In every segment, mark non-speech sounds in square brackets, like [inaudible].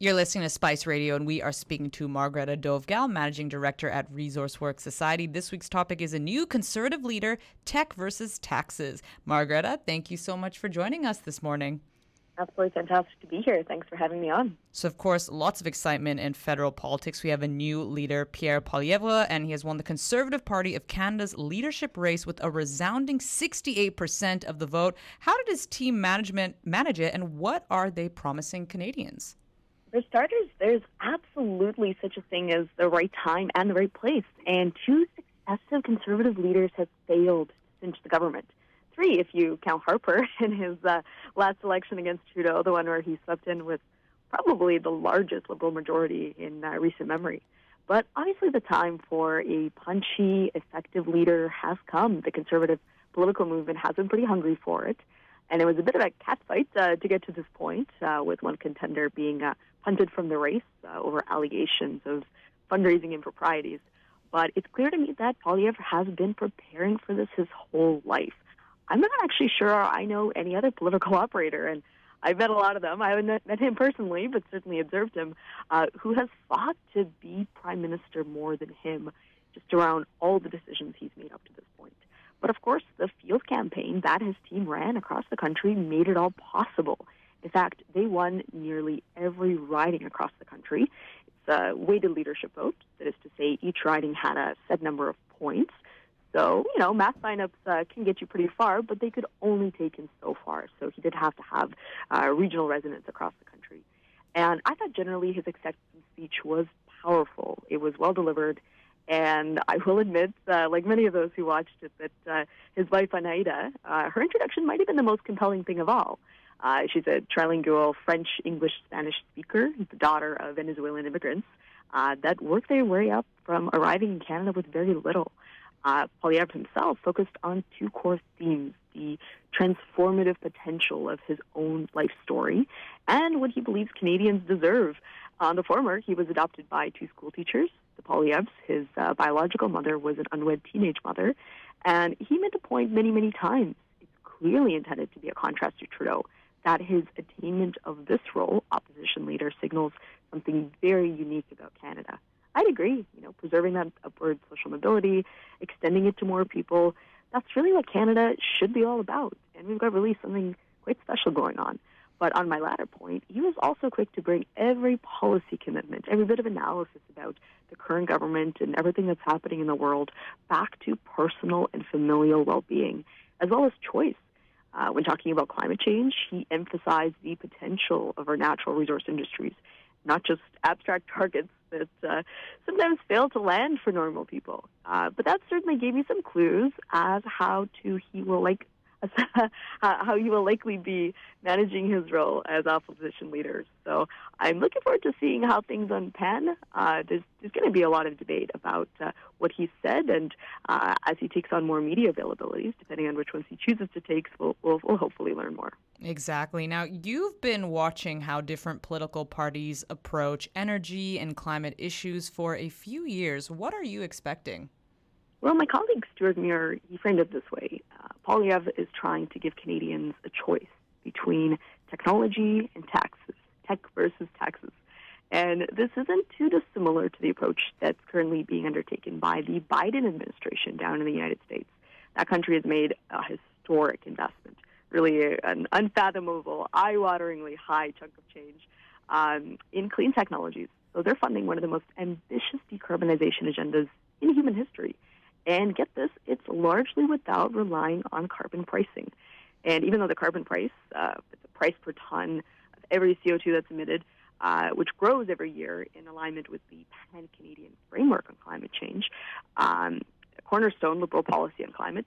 You're listening to Spice Radio, and we are speaking to Margareta Dovgal, Managing Director at Resource Works Society. This week's topic is a new conservative leader tech versus taxes. Margareta, thank you so much for joining us this morning. Absolutely fantastic to be here. Thanks for having me on. So, of course, lots of excitement in federal politics. We have a new leader, Pierre Poilievre, and he has won the Conservative Party of Canada's leadership race with a resounding 68% of the vote. How did his team management manage it, and what are they promising Canadians? For starters, there's absolutely such a thing as the right time and the right place. And two successive conservative leaders have failed since the government. Three, if you count Harper [laughs] in his uh, last election against Trudeau, the one where he swept in with probably the largest liberal majority in uh, recent memory. But obviously, the time for a punchy, effective leader has come. The conservative political movement has been pretty hungry for it. And it was a bit of a catfight uh, to get to this point, uh, with one contender being uh, punted from the race uh, over allegations of fundraising improprieties. But it's clear to me that Poilievre has been preparing for this his whole life. I'm not actually sure I know any other political [laughs] operator, and I've met a lot of them. I haven't met him personally, but certainly observed him, uh, who has fought to be prime minister more than him, just around all the decisions he's made up to this point. But of course, the field campaign that his team ran across the country made it all possible. In fact, they won nearly every riding across the country. It's a weighted leadership vote. That is to say, each riding had a set number of points. So, you know, mass signups uh, can get you pretty far, but they could only take him so far. So he did have to have uh, regional resonance across the country. And I thought generally his acceptance speech was powerful. It was well delivered. And I will admit, uh, like many of those who watched it, that uh, his wife, Anaida, uh, her introduction might have been the most compelling thing of all. Uh, she's a trilingual French, English, Spanish speaker, the daughter of Venezuelan immigrants uh, that worked their way up from arriving in Canada with very little. Uh, Poilievre himself focused on two core themes the transformative potential of his own life story and what he believes Canadians deserve. On the former, he was adopted by two school teachers, the Poilievres. His uh, biological mother was an unwed teenage mother, and he made the point many, many times. It's clearly intended to be a contrast to Trudeau that his attainment of this role, opposition leader, signals something very unique about Canada. I'd agree. You know, preserving that upward social mobility, extending it to more people, that's really what Canada should be all about. And we've got really something quite special going on. But on my latter point, he was also quick to bring every policy commitment, every bit of analysis about the current government and everything that's happening in the world back to personal and familial well being, as well as choice. Uh, when talking about climate change, he emphasized the potential of our natural resource industries, not just abstract [laughs] targets that uh, sometimes fail to land for normal people. Uh, but that certainly gave me some clues as how to he will like [laughs] how he will likely be managing his role as opposition leader. So I'm looking forward to seeing how things unpan. Uh, there's, there's going to be a lot of debate about uh, what he said, and uh, as he takes on more media availabilities, depending on which ones he chooses to take, we'll, we'll, we'll hopefully learn more. Exactly. Now, you've been watching how different political parties approach energy and climate issues for a few years. What are you expecting? Well, my colleague Stewart Muir, he framed it this way. Poilievre is trying to give Canadians a choice between technology and taxes, tech versus taxes. And this isn't too dissimilar to the approach that's currently being undertaken by the Biden administration down in the United States. That country has made a historic investment, really an unfathomable, eye-wateringly high chunk of change um, in clean technologies. So they're funding one of the most ambitious decarbonization agendas in human history. And get this, it's largely without relying on carbon pricing. And even though the carbon price, uh, the price per ton of every CO2 that's emitted, uh, which grows every year in alignment with the pan Canadian framework on climate change, um, cornerstone liberal policy on climate,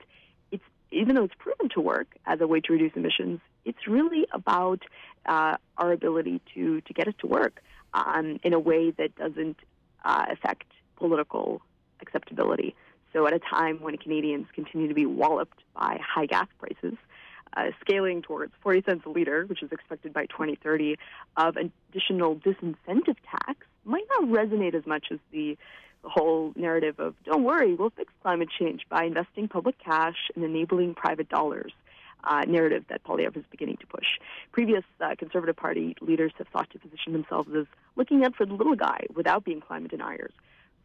it's, even though it's proven to work as a way to reduce emissions, it's really about uh, our ability to, to get it to work um, in a way that doesn't uh, affect political acceptability. So, at a time when Canadians continue to be walloped by high gas prices, uh, scaling towards 40 cents a liter, which is expected by 2030, of additional disincentive tax might not resonate as much as the, the whole narrative of don't worry, we'll fix climate change by investing public cash and enabling private dollars. Uh, narrative that Poilievre is beginning to push. Previous uh, Conservative Party leaders have sought to position themselves as looking out for the little guy without being climate deniers.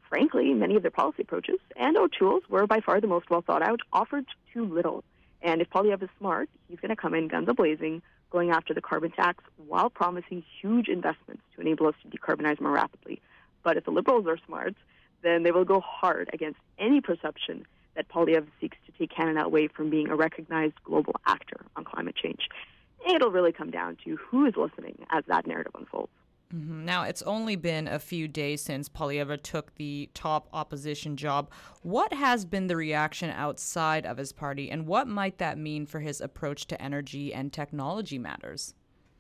Frankly, many of their policy approaches, and O'Toole's were by far the most well thought out, offered too little. And if Poilievre is smart, he's going to come in guns a blazing, going after the carbon tax while promising huge investments to enable us to decarbonize more rapidly. But if the Liberals are smart, then they will go hard against any perception that Poilievre seeks to take Canada away from being a recognized global actor on climate change. It'll really come down to who is listening as that narrative unfolds. Mm-hmm. Now, it's only been a few days since Poilievre took the top opposition job. What has been the reaction outside of his party, and what might that mean for his approach to energy and technology matters?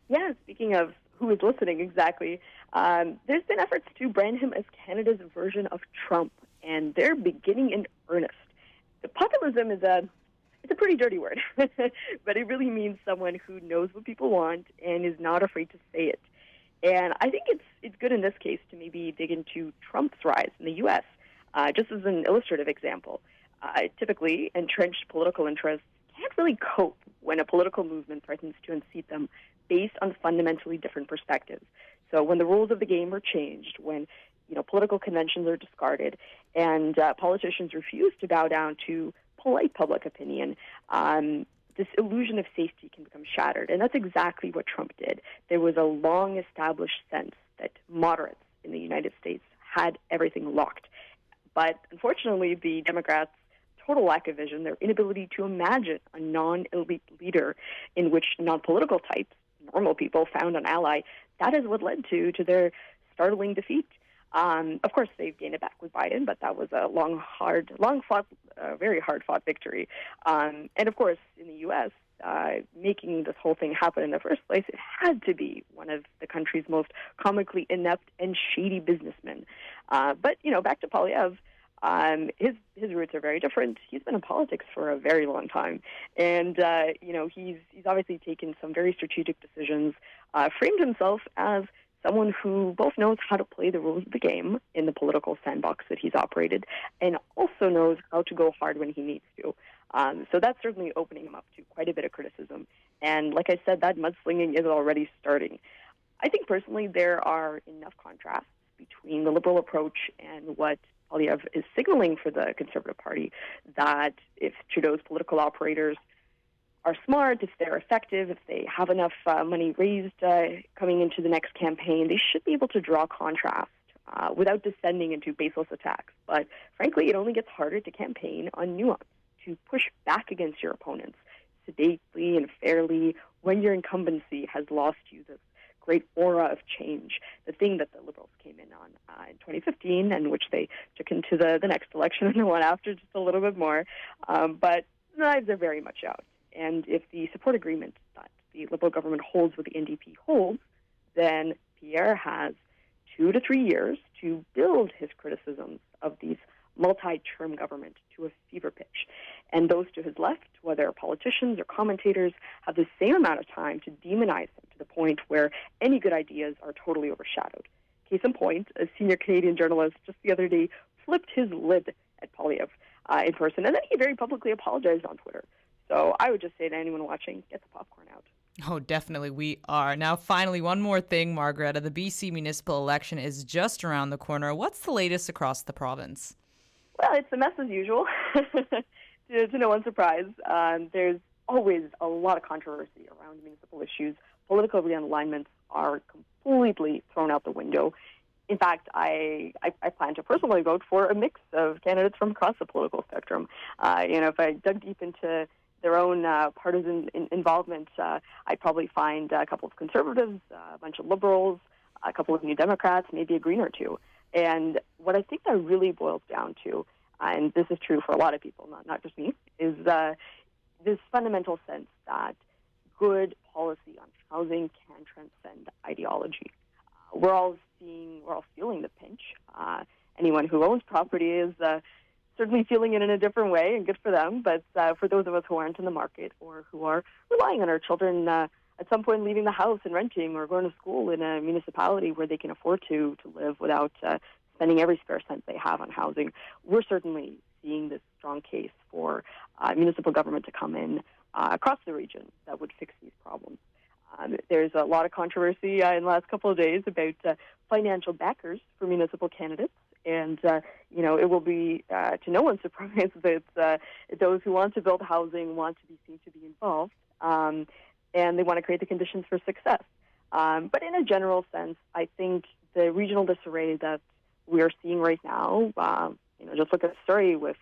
Yeah, speaking of who is listening exactly, um, there's been efforts to brand him as Canada's version of Trump, and they're beginning in earnest. The populism is a it's a pretty dirty word, [laughs] but it really means someone who knows what people want and is not afraid to say it. And I think it's it's good in this case to maybe dig into Trump's rise in the U.S. Uh, just as an illustrative example. Uh, typically, entrenched political interests can't really cope when a political movement threatens to unseat them based on fundamentally different perspectives. So when the rules of the game are changed, when you know political conventions are discarded, and uh, politicians refuse to bow down to polite public opinion, um, this illusion of safety can become shattered. And that's exactly what Trump did. There was a long established sense that moderates in the United States had everything locked. But unfortunately, the Democrats' total lack of vision, their inability to imagine a non elite leader in which non political types, normal people, found an ally, that is what led to, to their startling defeat. Um, of course, they've gained it back with Biden, but that was a long, hard, long fought, uh, very hard fought victory. Um, and of course, in the U.S., uh, making this whole thing happen in the first place, it had to be one of the country's most comically inept and shady businessmen. Uh, but you know, back to Poilievre, Um, his his roots are very different. He's been in politics for a very long time, and uh, you know he's he's obviously taken some very strategic decisions. Uh, framed himself as someone who both knows how to play the rules of the game in the political sandbox that he's operated, and also knows how to go hard when he needs to. Um, so that's certainly opening him up to quite a bit of criticism. And like I said, that mudslinging is already starting. I think personally there are enough contrasts between the liberal approach and what Poilievre is signaling for the Conservative Party that if Trudeau's political operators are smart, if they're effective, if they have enough uh, money raised uh, coming into the next campaign, they should be able to draw contrast uh, without descending into baseless attacks. But frankly, it only gets harder to campaign on nuance, to push back against your opponents sedately and fairly when your incumbency has lost you this great aura of change, the thing that the Liberals came in on uh, in 2015 and which they took into the, the next election and the one after just a little bit more. Um, but knives are very much out. And if the support agreement that the Liberal government holds with the NDP holds, then Pierre has two to three years to build his criticisms of these multi-term government to a fever pitch. And those to his left, whether politicians or commentators, have the same amount of time to demonize him to the point where any good ideas are totally overshadowed. Case in point, a senior Canadian journalist just the other day flipped his lid at Poilievre uh, in person, and then he very publicly apologized on Twitter. So I would just say to anyone watching, get the popcorn out. Oh, definitely, we are. Now, finally, one more thing, Margareta. The BC municipal election is just around the corner. What's the latest across the province? Well, it's a mess as usual, [laughs] to, to, no one's surprise. Um, there's always a lot of controversy around municipal issues. Political realignments are completely thrown out the window in fact, I, I, I, plan to personally vote for a mix of candidates from across the political spectrum. Uh, you know, if I dug deep into their own uh, partisan in- involvement, uh, I'd probably find a couple of conservatives, uh, a bunch of liberals, a couple of New Democrats, maybe a green or two. And what I think that really boils down to, and this is true for a lot of people, not, not just me, is uh, this fundamental sense that good policy on housing can transcend ideology. Uh, we're all seeing, we're all feeling the pinch. Anyone who owns property is certainly feeling it in a different way, and good for them. But uh, for those of us who aren't in the market or who are relying on our children uh, at some point leaving the house and renting or going to school in a municipality where they can afford to to live without uh, spending every spare cent they have on housing, we're certainly seeing this strong case for uh, municipal government to come in uh, across the region that would fix these problems. Um, there's a lot of controversy uh, in the last couple of days about uh, financial backers for municipal candidates. And, uh, you know, it will be, uh, to no one's [laughs] surprise, that uh, those who want to build housing want to be seen to be involved. Um, and they want to create the conditions for success. Um, but in a general sense, I think the regional disarray that we are seeing right now, um, you know, just look at Surrey with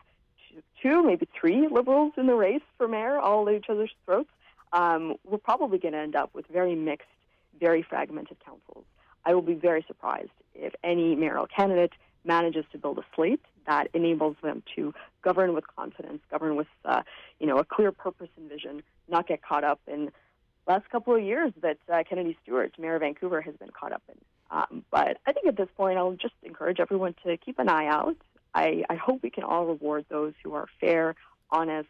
two, maybe three liberals in the race for mayor, all at each other's throats. Um, we're probably going to end up with very mixed, very fragmented councils. I will be very surprised if any mayoral candidate manages to build a slate that enables them to govern with confidence, govern with uh, you know a clear purpose and vision, not get caught up in last couple of years that uh, Kennedy Stewart, Mayor of Vancouver, has been caught up in. Um, but I think at this point, I'll just encourage everyone to keep an eye out. I, I hope we can all reward those who are fair, honest,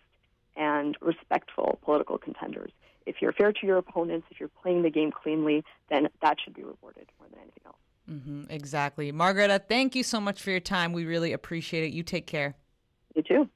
and respectful political contenders. If you're fair to your opponents, if you're playing the game cleanly, then that should be rewarded more than anything else. Mm-hmm, exactly. Margareta, thank you so much for your time. We really appreciate it. You take care. You too.